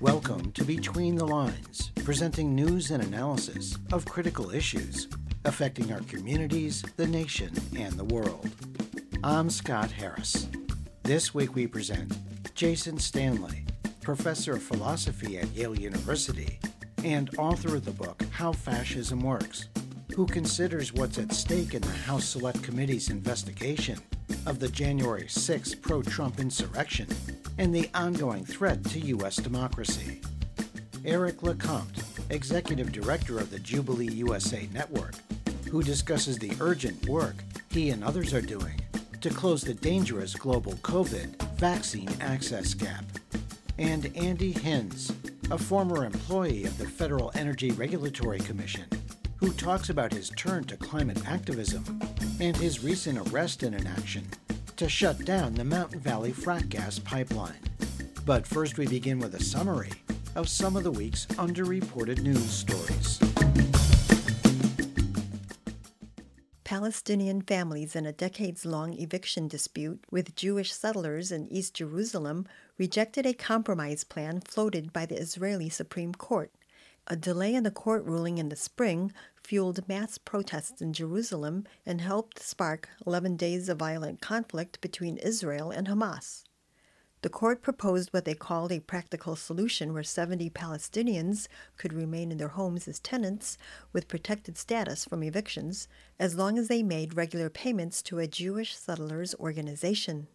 Welcome to Between the Lines, presenting news and analysis of critical issues affecting our communities, the nation, and the world. I'm Scott Harris. This week we present Jason Stanley, professor of philosophy at Yale University and author of the book How Fascism Works, who considers what's at stake in the House Select Committee's investigation of the January 6 pro Trump insurrection and the ongoing threat to U.S. democracy. Eric LeCompte, executive director of the Jubilee USA Network, who discusses the urgent work he and others are doing to close the dangerous global COVID vaccine access gap. And Andy Hinz, a former employee of the Federal Energy Regulatory Commission, who talks about his turn to climate activism and his recent arrest in an action to shut down the Mountain Valley frack gas pipeline. But first, we begin with a summary of some of the week's underreported news stories. Palestinian families in a decades long eviction dispute with Jewish settlers in East Jerusalem rejected a compromise plan floated by the Israeli Supreme Court. A delay in the court ruling in the spring fueled mass protests in Jerusalem and helped spark 11 days of violent conflict between Israel and Hamas. The court proposed what they called a practical solution where 70 Palestinians could remain in their homes as tenants with protected status from evictions as long as they made regular payments to a Jewish settlers organization.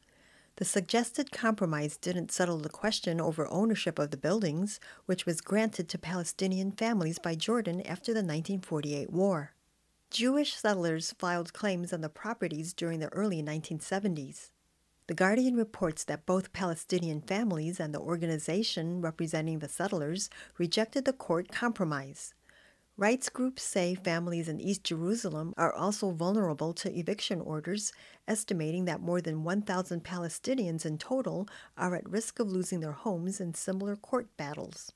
The suggested compromise didn't settle the question over ownership of the buildings, which was granted to Palestinian families by Jordan after the 1948 war. Jewish settlers filed claims on the properties during the early 1970s. The Guardian reports that both Palestinian families and the organization representing the settlers rejected the court compromise. Rights groups say families in East Jerusalem are also vulnerable to eviction orders, estimating that more than 1,000 Palestinians in total are at risk of losing their homes in similar court battles.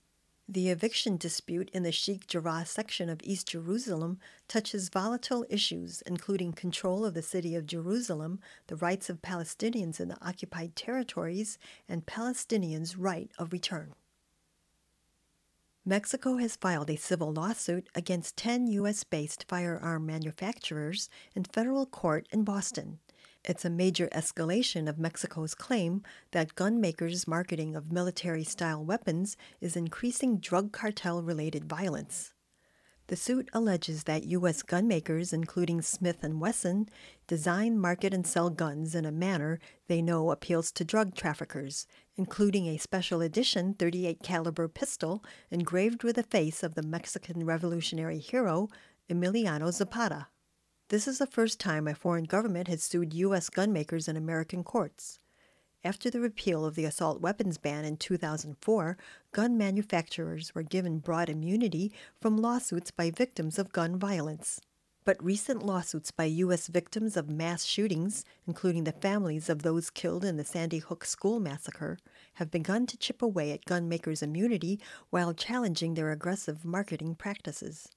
The eviction dispute in the Sheikh Jarrah section of East Jerusalem touches volatile issues, including control of the city of Jerusalem, the rights of Palestinians in the occupied territories, and Palestinians' right of return. Mexico has filed a civil lawsuit against 10 U.S. based firearm manufacturers in federal court in Boston. It's a major escalation of Mexico's claim that gun makers' marketing of military style weapons is increasing drug cartel related violence. The suit alleges that U.S. gun makers, including Smith & Wesson, design, market, and sell guns in a manner they know appeals to drug traffickers, including a special edition 38 caliber pistol engraved with the face of the Mexican revolutionary hero Emiliano Zapata. This is the first time a foreign government has sued U.S. gunmakers in American courts. After the repeal of the assault weapons ban in 2004, gun manufacturers were given broad immunity from lawsuits by victims of gun violence. But recent lawsuits by U.S. victims of mass shootings, including the families of those killed in the Sandy Hook school massacre, have begun to chip away at gun makers' immunity while challenging their aggressive marketing practices.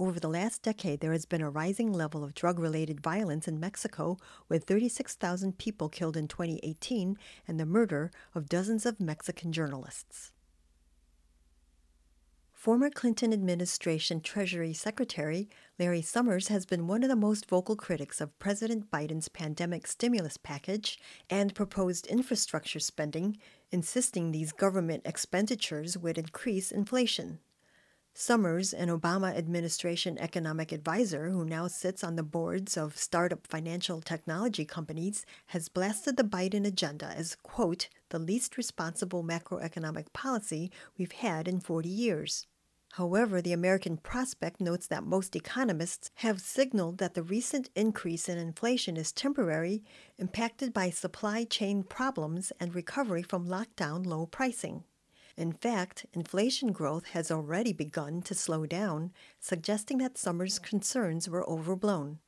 Over the last decade, there has been a rising level of drug related violence in Mexico, with 36,000 people killed in 2018 and the murder of dozens of Mexican journalists. Former Clinton administration Treasury Secretary Larry Summers has been one of the most vocal critics of President Biden's pandemic stimulus package and proposed infrastructure spending, insisting these government expenditures would increase inflation. Summers, an Obama administration economic advisor who now sits on the boards of startup financial technology companies, has blasted the Biden agenda as, quote, the least responsible macroeconomic policy we've had in 40 years. However, the American Prospect notes that most economists have signaled that the recent increase in inflation is temporary, impacted by supply chain problems and recovery from lockdown low pricing. In fact, inflation growth has already begun to slow down, suggesting that Summers' concerns were overblown.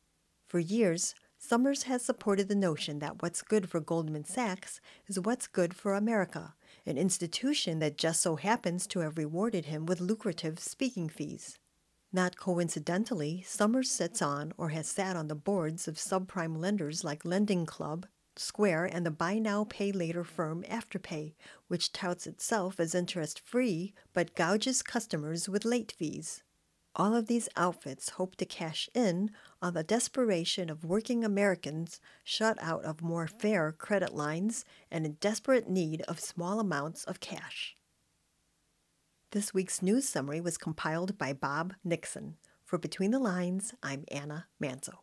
For years, Summers has supported the notion that what's good for Goldman Sachs is what's good for America, an institution that just so happens to have rewarded him with lucrative speaking fees. Not coincidentally, Summers sits on or has sat on the boards of subprime lenders like Lending Club, Square, and the buy now, pay later firm Afterpay, which touts itself as interest free but gouges customers with late fees. All of these outfits hope to cash in on the desperation of working Americans shut out of more fair credit lines and in desperate need of small amounts of cash. This week's news summary was compiled by Bob Nixon. For Between the Lines, I'm Anna Manzo.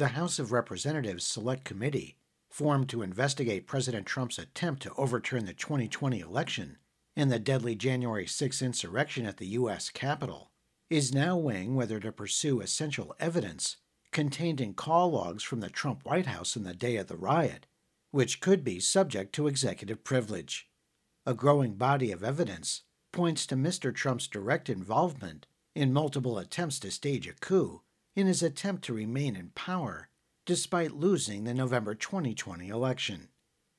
The House of Representatives Select Committee, formed to investigate President Trump's attempt to overturn the 2020 election and the deadly January 6 insurrection at the U.S. Capitol, is now weighing whether to pursue essential evidence contained in call logs from the Trump White House in the day of the riot, which could be subject to executive privilege. A growing body of evidence points to Mr. Trump's direct involvement in multiple attempts to stage a coup in his attempt to remain in power despite losing the November 2020 election.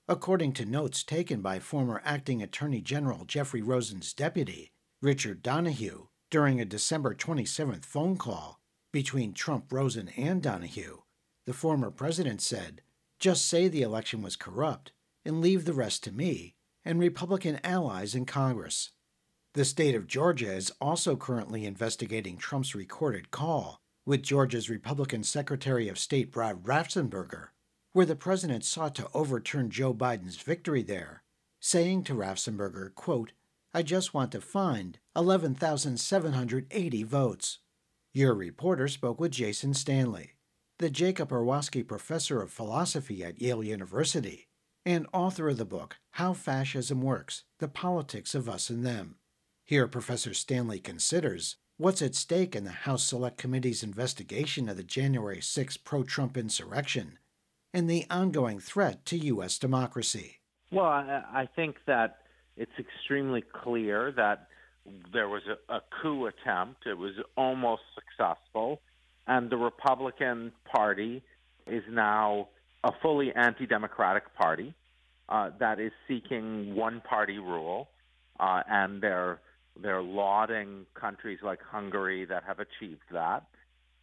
According to notes taken by former acting Attorney General Jeffrey Rosen's deputy, Richard Donoghue, during a December 27th phone call between Trump, Rosen, and Donoghue, the former president said, Just say the election was corrupt and leave the rest to me and Republican allies in Congress. The state of Georgia is also currently investigating Trump's recorded call with Georgia's Republican Secretary of State Brad Raffensperger, where the president sought to overturn Joe Biden's victory there, saying to Raffensperger, quote, I just want to find 11,780 votes. Your reporter spoke with Jason Stanley, the Jacob Urowsky Professor of Philosophy at Yale University and author of the book How Fascism Works The Politics of Us and Them. Here, Professor Stanley considers What's at stake in the House Select Committee's investigation of the January 6 pro Trump insurrection and the ongoing threat to U.S. democracy? Well, I, think that it's extremely clear that there was a, a coup attempt. It was almost successful. And the Republican Party is now a fully anti democratic party uh, that is seeking one party rule. Uh, and they're they're lauding countries like Hungary that have achieved that,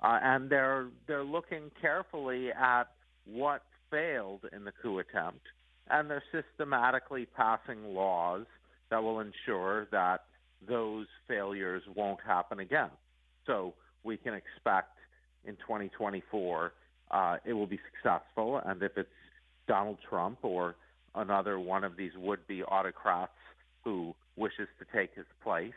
uh, and they're they're looking carefully at what failed in the coup attempt, and they're systematically passing laws that will ensure that those failures won't happen again. So we can expect in 2024 uh, it will be successful, and if it's Donald Trump or another one of these would-be autocrats who wishes to take his place,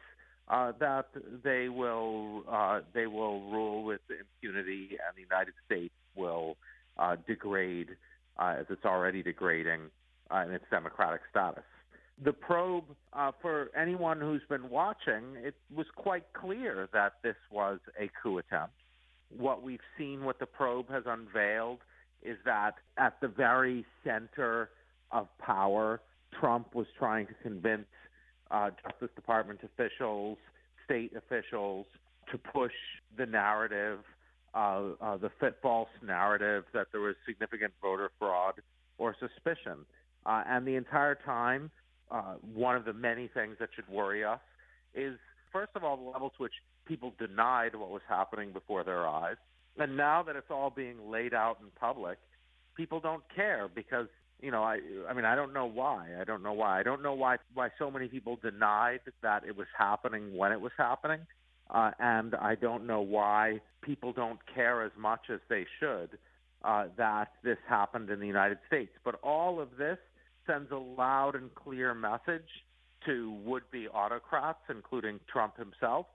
uh, that they will uh, they will rule with impunity, and the United States will uh, degrade uh, as it's already degrading uh, in its democratic status. The probe, uh, for anyone who's been watching, it was quite clear that this was a coup attempt. What we've seen, what the probe has unveiled, is that at the very center of power, Trump was trying to convince uh, Justice Department officials, state officials to push the narrative, uh, uh, the fit false narrative that there was significant voter fraud or suspicion. Uh, and the entire time, uh, one of the many things that should worry us is, first of all, the level to which people denied what was happening before their eyes. And now that it's all being laid out in public, people don't care because you know, I I mean, I don't know why. I don't know why. I don't know why why so many people denied that it was happening when it was happening, uh, and I don't know why people don't care as much as they should uh, that this happened in the United States. But all of this sends a loud and clear message to would-be autocrats, including Trump himself,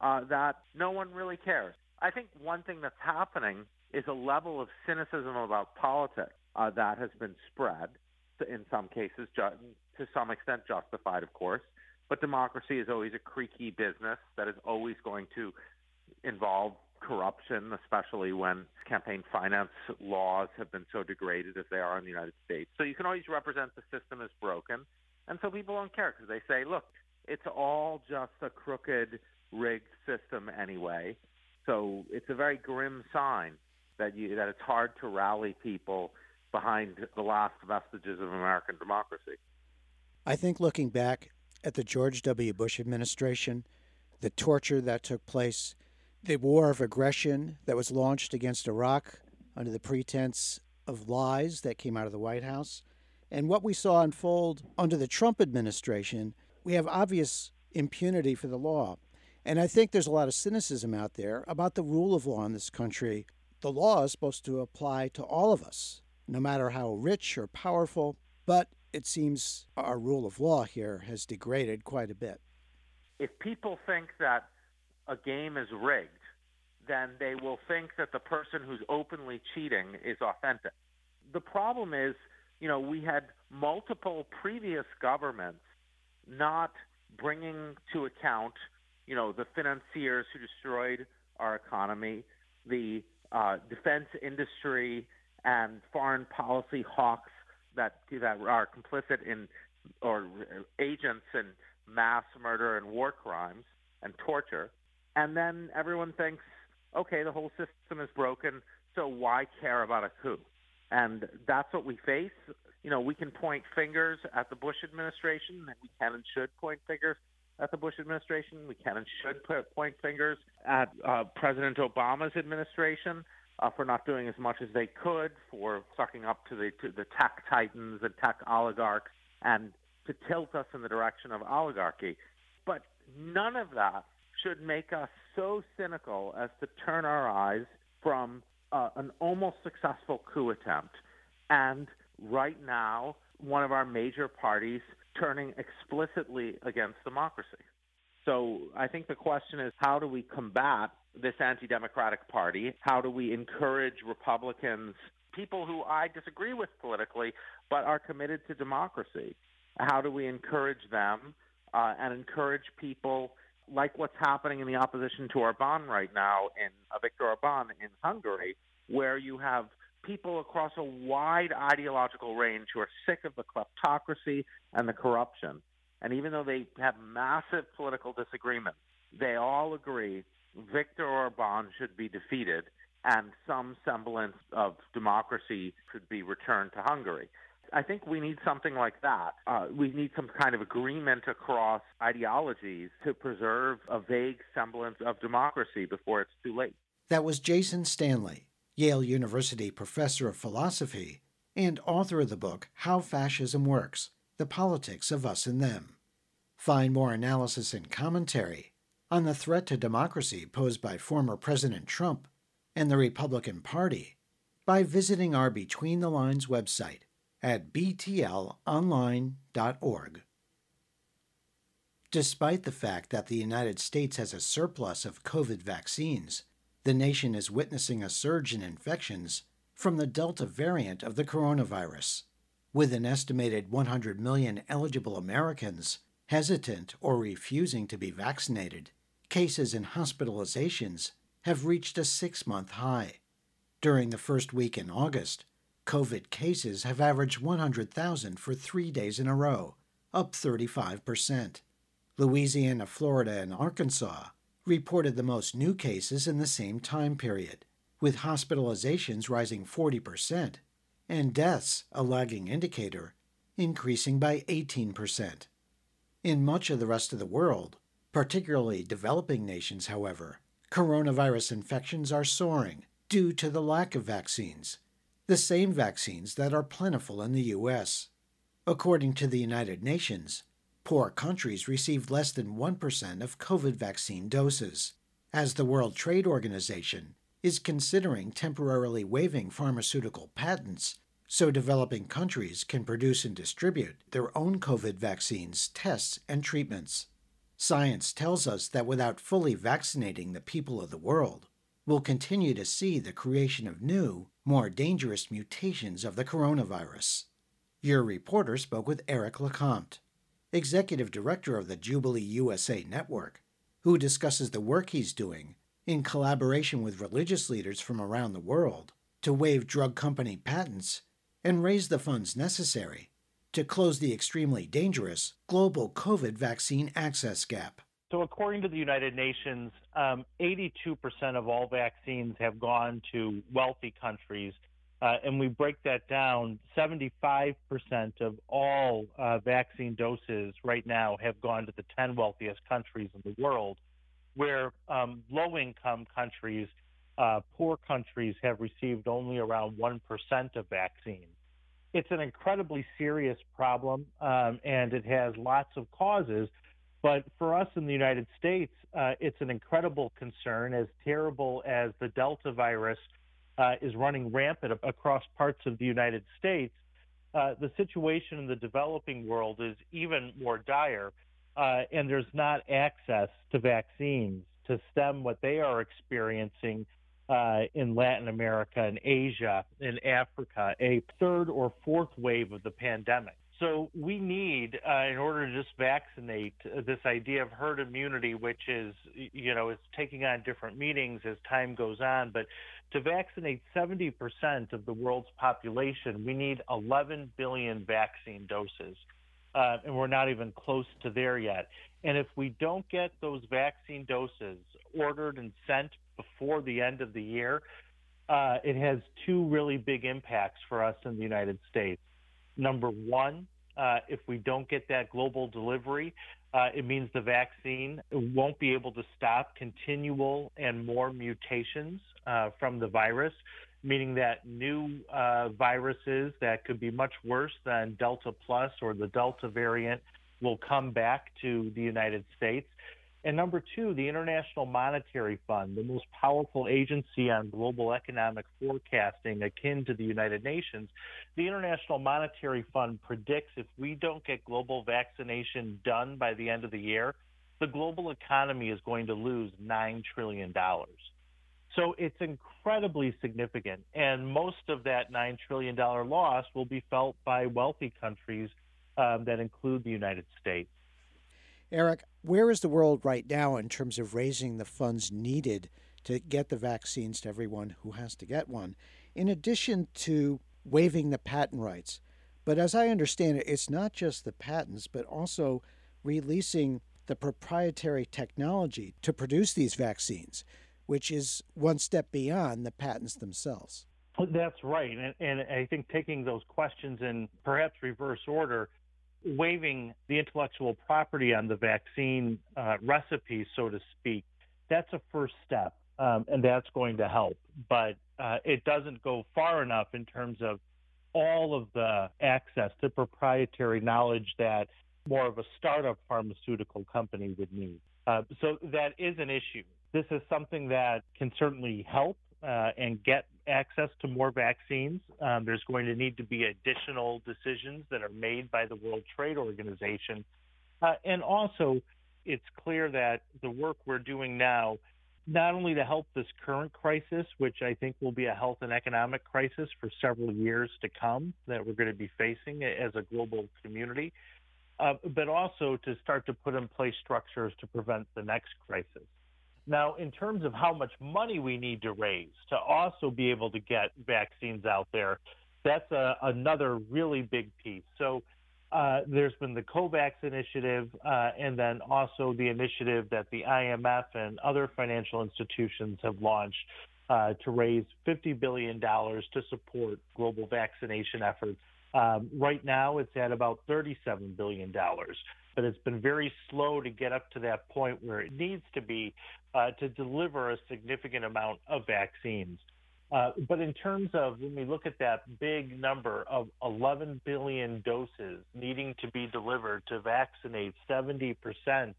uh, that no one really cares. I think one thing that's happening is a level of cynicism about politics uh, that has been spread, in some cases, ju- to some extent justified, of course. But democracy is always a creaky business that is always going to involve corruption, especially when campaign finance laws have been so degraded as they are in the United States. So you can always represent the system as broken. And so people don't care because they say, look, it's all just a crooked, rigged system anyway. So it's a very grim sign that you that it's hard to rally people behind the last vestiges of American democracy. I think looking back at the George W. Bush administration, the torture that took place, the war of aggression that was launched against Iraq under the pretense of lies that came out of the White House, and what we saw unfold under the Trump administration, we have obvious impunity for the law. And I think there's a lot of cynicism out there about the rule of law in this country. The law is supposed to apply to all of us, no matter how rich or powerful, but it seems our rule of law here has degraded quite a bit. If people think that a game is rigged, then they will think that the person who's openly cheating is authentic. The problem is, you know, we had multiple previous governments not bringing to account, you know, the financiers who destroyed our economy, the uh, defense industry, and foreign policy hawks that that are complicit in or agents in mass murder and war crimes and torture, and then everyone thinks, okay, the whole system is broken, so why care about a coup? And that's what we face. You know, we can point fingers at the Bush administration, and we can and should point fingers at the Bush administration. We can and should point fingers at uh, President Obama's administration uh, for not doing as much as they could, for sucking up to the to the tech titans and tech oligarchs, and to tilt us in the direction of oligarchy. But none of that should make us so cynical as to turn our eyes from uh, an almost successful coup attempt and right now one of our major parties turning explicitly against democracy. So I think the question is how do we combat this anti democratic party? How do we encourage Republicans, people who I disagree with politically, but are committed to democracy? How do we encourage them uh, and encourage people like what's happening in the opposition to Orban right now in uh, Viktor Orban in Hungary, where you have people across a wide ideological range who are sick of the kleptocracy and the corruption. And even though they have massive political disagreements, they all agree Viktor Orban should be defeated and some semblance of democracy should be returned to Hungary. I think we need something like that. Uh, we need some kind of agreement across ideologies to preserve a vague semblance of democracy before it's too late. That was Jason Stanley, Yale University professor of philosophy and author of the book How Fascism Works The Politics of Us and Them. Find more analysis and commentary on the threat to democracy posed by former President Trump and the Republican Party by visiting our Between the Lines website at btlonline.org. Despite the fact that the United States has a surplus of COVID vaccines, the nation is witnessing a surge in infections from the Delta variant of the coronavirus, with an estimated 100 million eligible Americans hesitant or refusing to be vaccinated. Cases and hospitalizations have reached a six month high. During the first week in August, COVID cases have averaged 100,000 for three days in a row, up 35%. Louisiana, Florida, and Arkansas reported the most new cases in the same time period, with hospitalizations rising 40% and deaths, a lagging indicator, increasing by 18%. In much of the rest of the world, particularly developing nations, however, coronavirus infections are soaring due to the lack of vaccines the same vaccines that are plentiful in the U.S. According to the United Nations, poor countries received less than 1% of COVID vaccine doses, as the World Trade Organization is considering temporarily waiving pharmaceutical patents so developing countries can produce and distribute their own COVID vaccines, tests, and treatments. Science tells us that without fully vaccinating the people of the world, we'll continue to see the creation of new, more dangerous mutations of the coronavirus. Your reporter spoke with Eric LeCompte, executive director of the Jubilee USA Network, who discusses the work he's doing in collaboration with religious leaders from around the world, to waive drug company patents and raise the funds necessary to close the extremely dangerous global COVID vaccine access gap. So, according to the United Nations, um, 82% of all vaccines have gone to wealthy countries. Uh, and we break that down 75% of all uh, vaccine doses right now have gone to the 10 wealthiest countries in the world, where um, low income countries, uh, poor countries have received only around 1% of vaccines. It's an incredibly serious problem, um, and it has lots of causes. But for us in the United States, uh, it's an incredible concern, as terrible as the Delta virus uh, is running rampant across parts of the United States. Uh, the situation in the developing world is even more dire, uh, and there's not access to vaccines to stem what they are experiencing uh, in Latin America and Asia and Africa, a third or fourth wave of the pandemic. So we need, uh, in order to just vaccinate, uh, this idea of herd immunity, which is, you know, it's taking on different meanings as time goes on. But to vaccinate 70% of the world's population, we need 11 billion vaccine doses. Uh, and we're not even close to there yet. And if we don't get those vaccine doses ordered and sent before the end of the year, uh, it has two really big impacts for us in the United States. Number one, uh, if we don't get that global delivery, uh, it means the vaccine won't be able to stop continual and more mutations uh, from the virus, meaning that new uh, viruses that could be much worse than Delta Plus or the Delta variant will come back to the United States. And number two, the International Monetary Fund, the most powerful agency on global economic forecasting akin to the United Nations, the International Monetary Fund predicts if we don't get global vaccination done by the end of the year, the global economy is going to lose $9 trillion. So it's incredibly significant. And most of that $9 trillion loss will be felt by wealthy countries um, that include the United States. Eric, where is the world right now in terms of raising the funds needed to get the vaccines to everyone who has to get one, in addition to waiving the patent rights? But as I understand it, it's not just the patents, but also releasing the proprietary technology to produce these vaccines, which is one step beyond the patents themselves. That's right. And, and I think taking those questions in perhaps reverse order, waiving the intellectual property on the vaccine uh, recipe, so to speak, that's a first step, um, and that's going to help. But uh, it doesn't go far enough in terms of all of the access to proprietary knowledge that more of a startup pharmaceutical company would need. Uh, so that is an issue. This is something that can certainly help uh, and get access to more vaccines. Um, there's going to need to be additional decisions that are made by the World Trade Organization. Uh, and also, it's clear that the work we're doing now, not only to help this current crisis, which I think will be a health and economic crisis for several years to come that we're going to be facing as a global community, uh, but also to start to put in place structures to prevent the next crisis. Now, in terms of how much money we need to raise to also be able to get vaccines out there, that's a, another really big piece. So, uh, there's been the COVAX initiative, uh, and then also the initiative that the IMF and other financial institutions have launched uh, to raise $50 billion to support global vaccination efforts. Um, right now, it's at about $37 billion but it's been very slow to get up to that point where it needs to be uh, to deliver a significant amount of vaccines. Uh, but in terms of when we look at that big number of 11 billion doses needing to be delivered to vaccinate 70%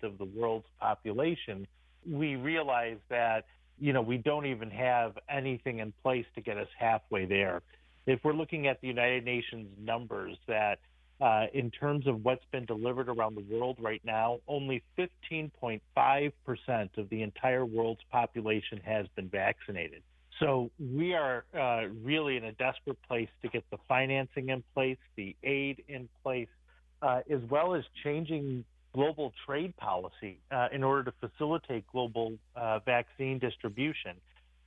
of the world's population, we realize that you know we don't even have anything in place to get us halfway there. If we're looking at the United Nations numbers that uh, in terms of what's been delivered around the world right now, only 15.5% of the entire world's population has been vaccinated. So we are uh, really in a desperate place to get the financing in place, the aid in place, uh, as well as changing global trade policy uh, in order to facilitate global uh, vaccine distribution.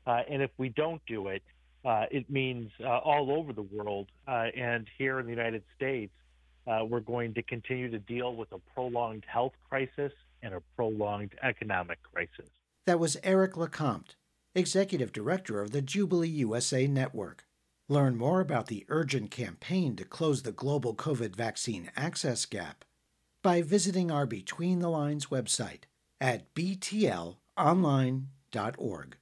Uh, and if we don't do it, it means all over the world and here in the United States, Uh, we're going to continue to deal with a prolonged health crisis and a prolonged economic crisis. That was Eric LeCompte, Executive Director of the Jubilee USA Network. Learn more about the urgent campaign to close the global COVID vaccine access gap by visiting our Between the Lines website at btlonline.org.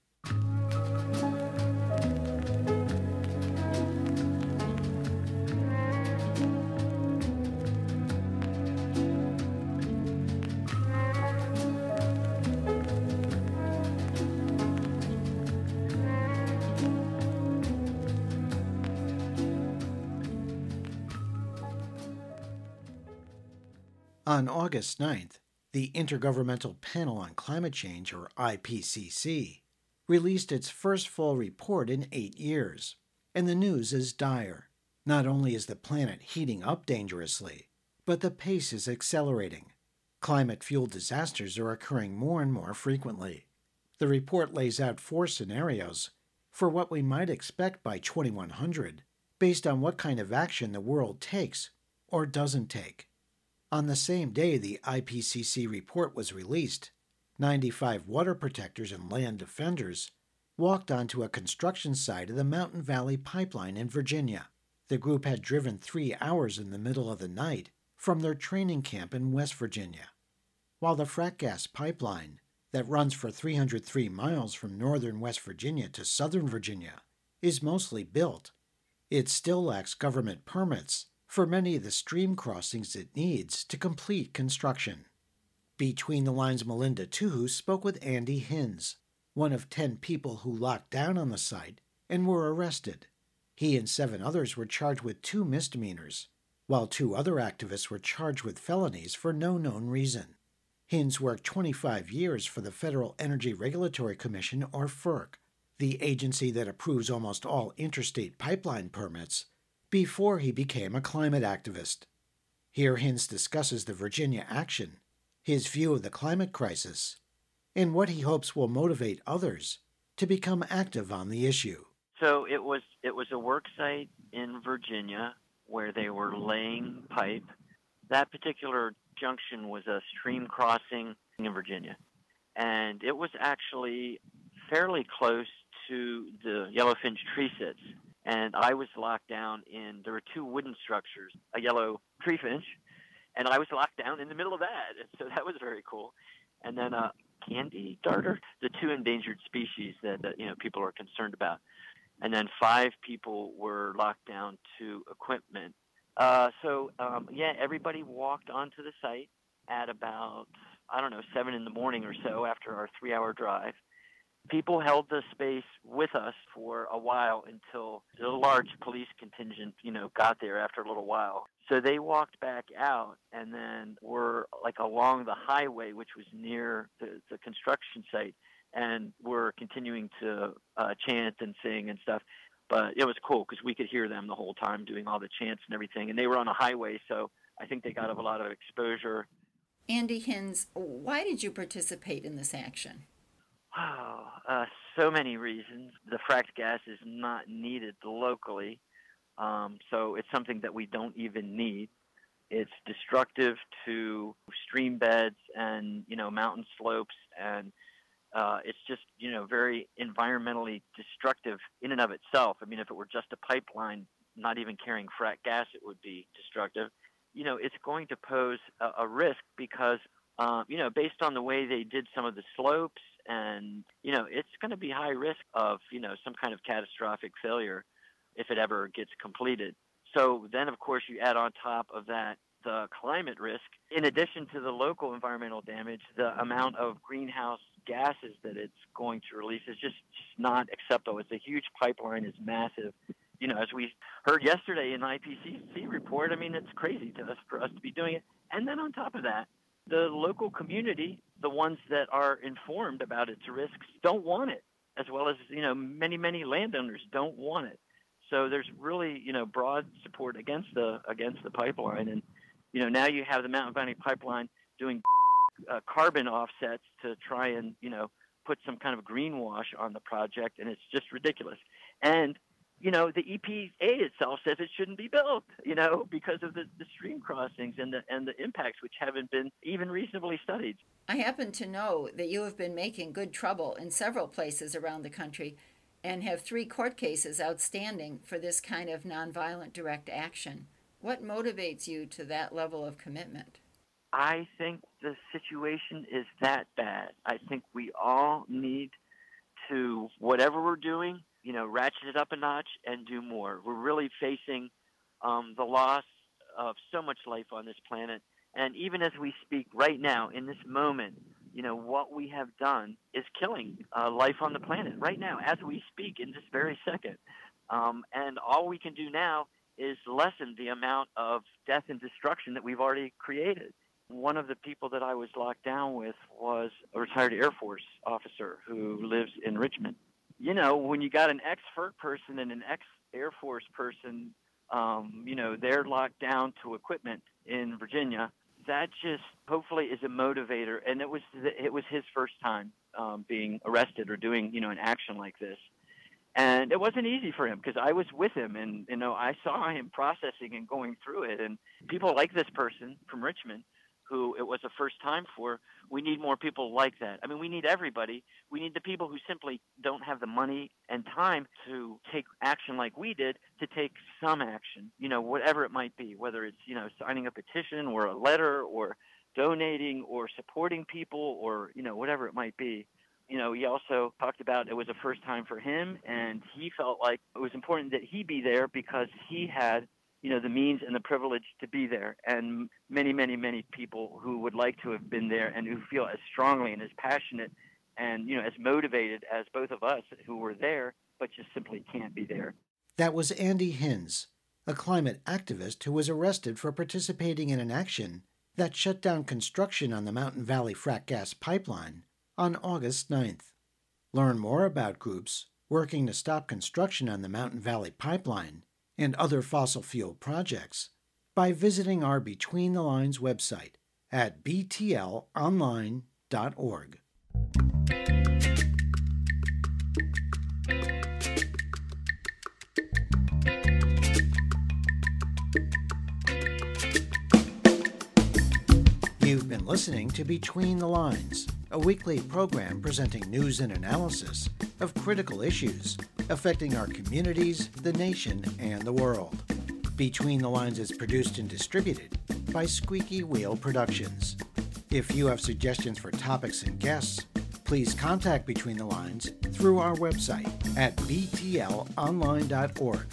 On August 9th, the Intergovernmental Panel on Climate Change, or IPCC, released its first full report in eight years. And the news is dire. Not only is the planet heating up dangerously, but the pace is accelerating. Climate fueled disasters are occurring more and more frequently. The report lays out four scenarios for what we might expect by 2100, based on what kind of action the world takes or doesn't take. On the same day the IPCC report was released, 95 water protectors and land defenders walked onto a construction site of the Mountain Valley Pipeline in Virginia. The group had driven three hours in the middle of the night from their training camp in West Virginia. While the frack gas pipeline, that runs for 303 miles from northern West Virginia to southern Virginia, is mostly built, it still lacks government permits for many of the stream crossings it needs to complete construction. Between the Lines Melinda Tuhus spoke with Andy Hinz, one of 10 people who locked down on the site and were arrested. He and seven others were charged with two misdemeanors, while two other activists were charged with felonies for no known reason. Hinz worked 25 years for the Federal Energy Regulatory Commission, or FERC, the agency that approves almost all interstate pipeline permits before he became a climate activist. Here Hinz discusses the Virginia action, his view of the climate crisis, and what he hopes will motivate others to become active on the issue. So it was it was a work site in Virginia where they were laying pipe. That particular junction was a stream crossing in Virginia. And it was actually fairly close to the yellowfinch tree sits and I was locked down in. There were two wooden structures, a yellow tree finch, and I was locked down in the middle of that. And so that was very cool. And then uh, candy darter, the two endangered species that, that you know people are concerned about. And then five people were locked down to equipment. Uh, so um, yeah, everybody walked onto the site at about I don't know seven in the morning or so after our three-hour drive people held the space with us for a while until the large police contingent, you know, got there after a little while. So they walked back out and then were like along the highway, which was near the, the construction site, and were continuing to uh, chant and sing and stuff. But it was cool because we could hear them the whole time doing all the chants and everything. And they were on a highway, so I think they got a lot of exposure. Andy Hinz, why did you participate in this action? Wow, uh, so many reasons. The fracked gas is not needed locally, um, so it's something that we don't even need. It's destructive to stream beds and you know mountain slopes, and uh, it's just you know very environmentally destructive in and of itself. I mean, if it were just a pipeline, not even carrying frack gas, it would be destructive. You know, it's going to pose a, a risk because uh, you know, based on the way they did some of the slopes and you know it's going to be high risk of you know some kind of catastrophic failure if it ever gets completed. So then, of course, you add on top of that the climate risk, in addition to the local environmental damage, the amount of greenhouse gases that it's going to release is just, just not acceptable. It's a huge pipeline, it's massive. You know, as we heard yesterday in the IPCC report, I mean, it's crazy to us for us to be doing it. And then on top of that, the local community, the ones that are informed about its risks, don't want it, as well as you know many many landowners don't want it. So there's really you know broad support against the against the pipeline, and you know now you have the Mountain Valley Pipeline doing uh, carbon offsets to try and you know put some kind of greenwash on the project, and it's just ridiculous. And you know, the EPA itself says it shouldn't be built, you know, because of the, the stream crossings and the and the impacts which haven't been even reasonably studied. I happen to know that you have been making good trouble in several places around the country and have three court cases outstanding for this kind of nonviolent direct action. What motivates you to that level of commitment? I think the situation is that bad. I think we all need to, whatever we're doing, you know, ratchet it up a notch and do more. We're really facing um, the loss of so much life on this planet. And even as we speak right now, in this moment, you know, what we have done is killing uh, life on the planet right now, as we speak, in this very second. Um, and all we can do now is lessen the amount of death and destruction that we've already created. One of the people that I was locked down with was a retired Air Force officer who lives in Richmond you know, when you got an ex FERC person and an ex Air Force person, um, you know, they're locked down to equipment in Virginia. That just hopefully is a motivator, and it was it was his first time um, being arrested or doing you know an action like this, and it wasn't easy for him because I was with him, and you know I saw him processing and going through it, and people like this person from Richmond who it was a first time for. We need more people like that. I mean, we need everybody. We need the people who simply don't have the money and time to take action like we did to take some action, you know, whatever it might be, whether it's, you know, signing a petition or a letter or donating or supporting people or, you know, whatever it might be you know, he also talked about it was a first time for him, and he felt like it was important that he be there because he had you know the means and the privilege to be there. And many many many people who would like to have been there and who feel as strongly and as passionate and you know as motivated as both of us who were there but just simply can't be there. That was andy hinz a climate activist who was arrested for participating in an action that shut down construction on the mountain valley frack gas pipeline on august 9th learn more about groups working to stop construction on the mountain valley pipeline and other fossil fuel projects by visiting our Between the Lines website at btlonline.org. You've been listening to Between the Lines, a weekly program presenting news and analysis of critical issues affecting our communities, the nation, and the world. Between the Lines is produced and distributed by Squeaky Wheel Productions. If you have suggestions for topics and guests, please contact Between the Lines through our website at btlonline.org,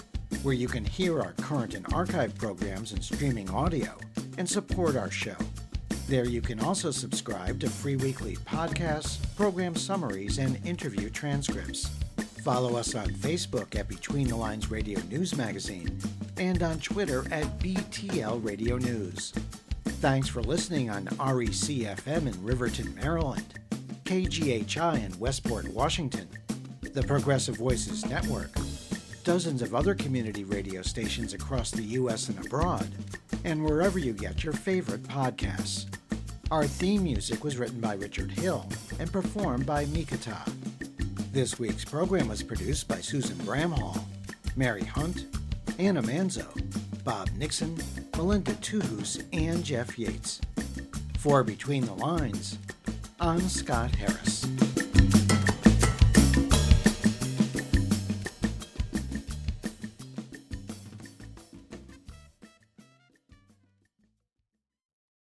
where you can hear our current and archive programs and streaming audio and support our show. There you can also subscribe to free weekly podcasts, program summaries, and interview transcripts. Follow us on Facebook at Between the Lines Radio News Magazine and on Twitter at BTL Radio News. Thanks for listening on RECFM in Riverton, Maryland, KGHI in Westport, Washington, the Progressive Voices Network, dozens of other community radio stations across the U.S. and abroad, and wherever you get your favorite podcasts. Our theme music was written by Richard Hill and performed by Mikata. This week's program was produced by Susan Bramhall, Mary Hunt, Anna Manzo, Bob Nixon, Melinda Tuhus, and Jeff Yates. For Between the Lines, I'm Scott Harris.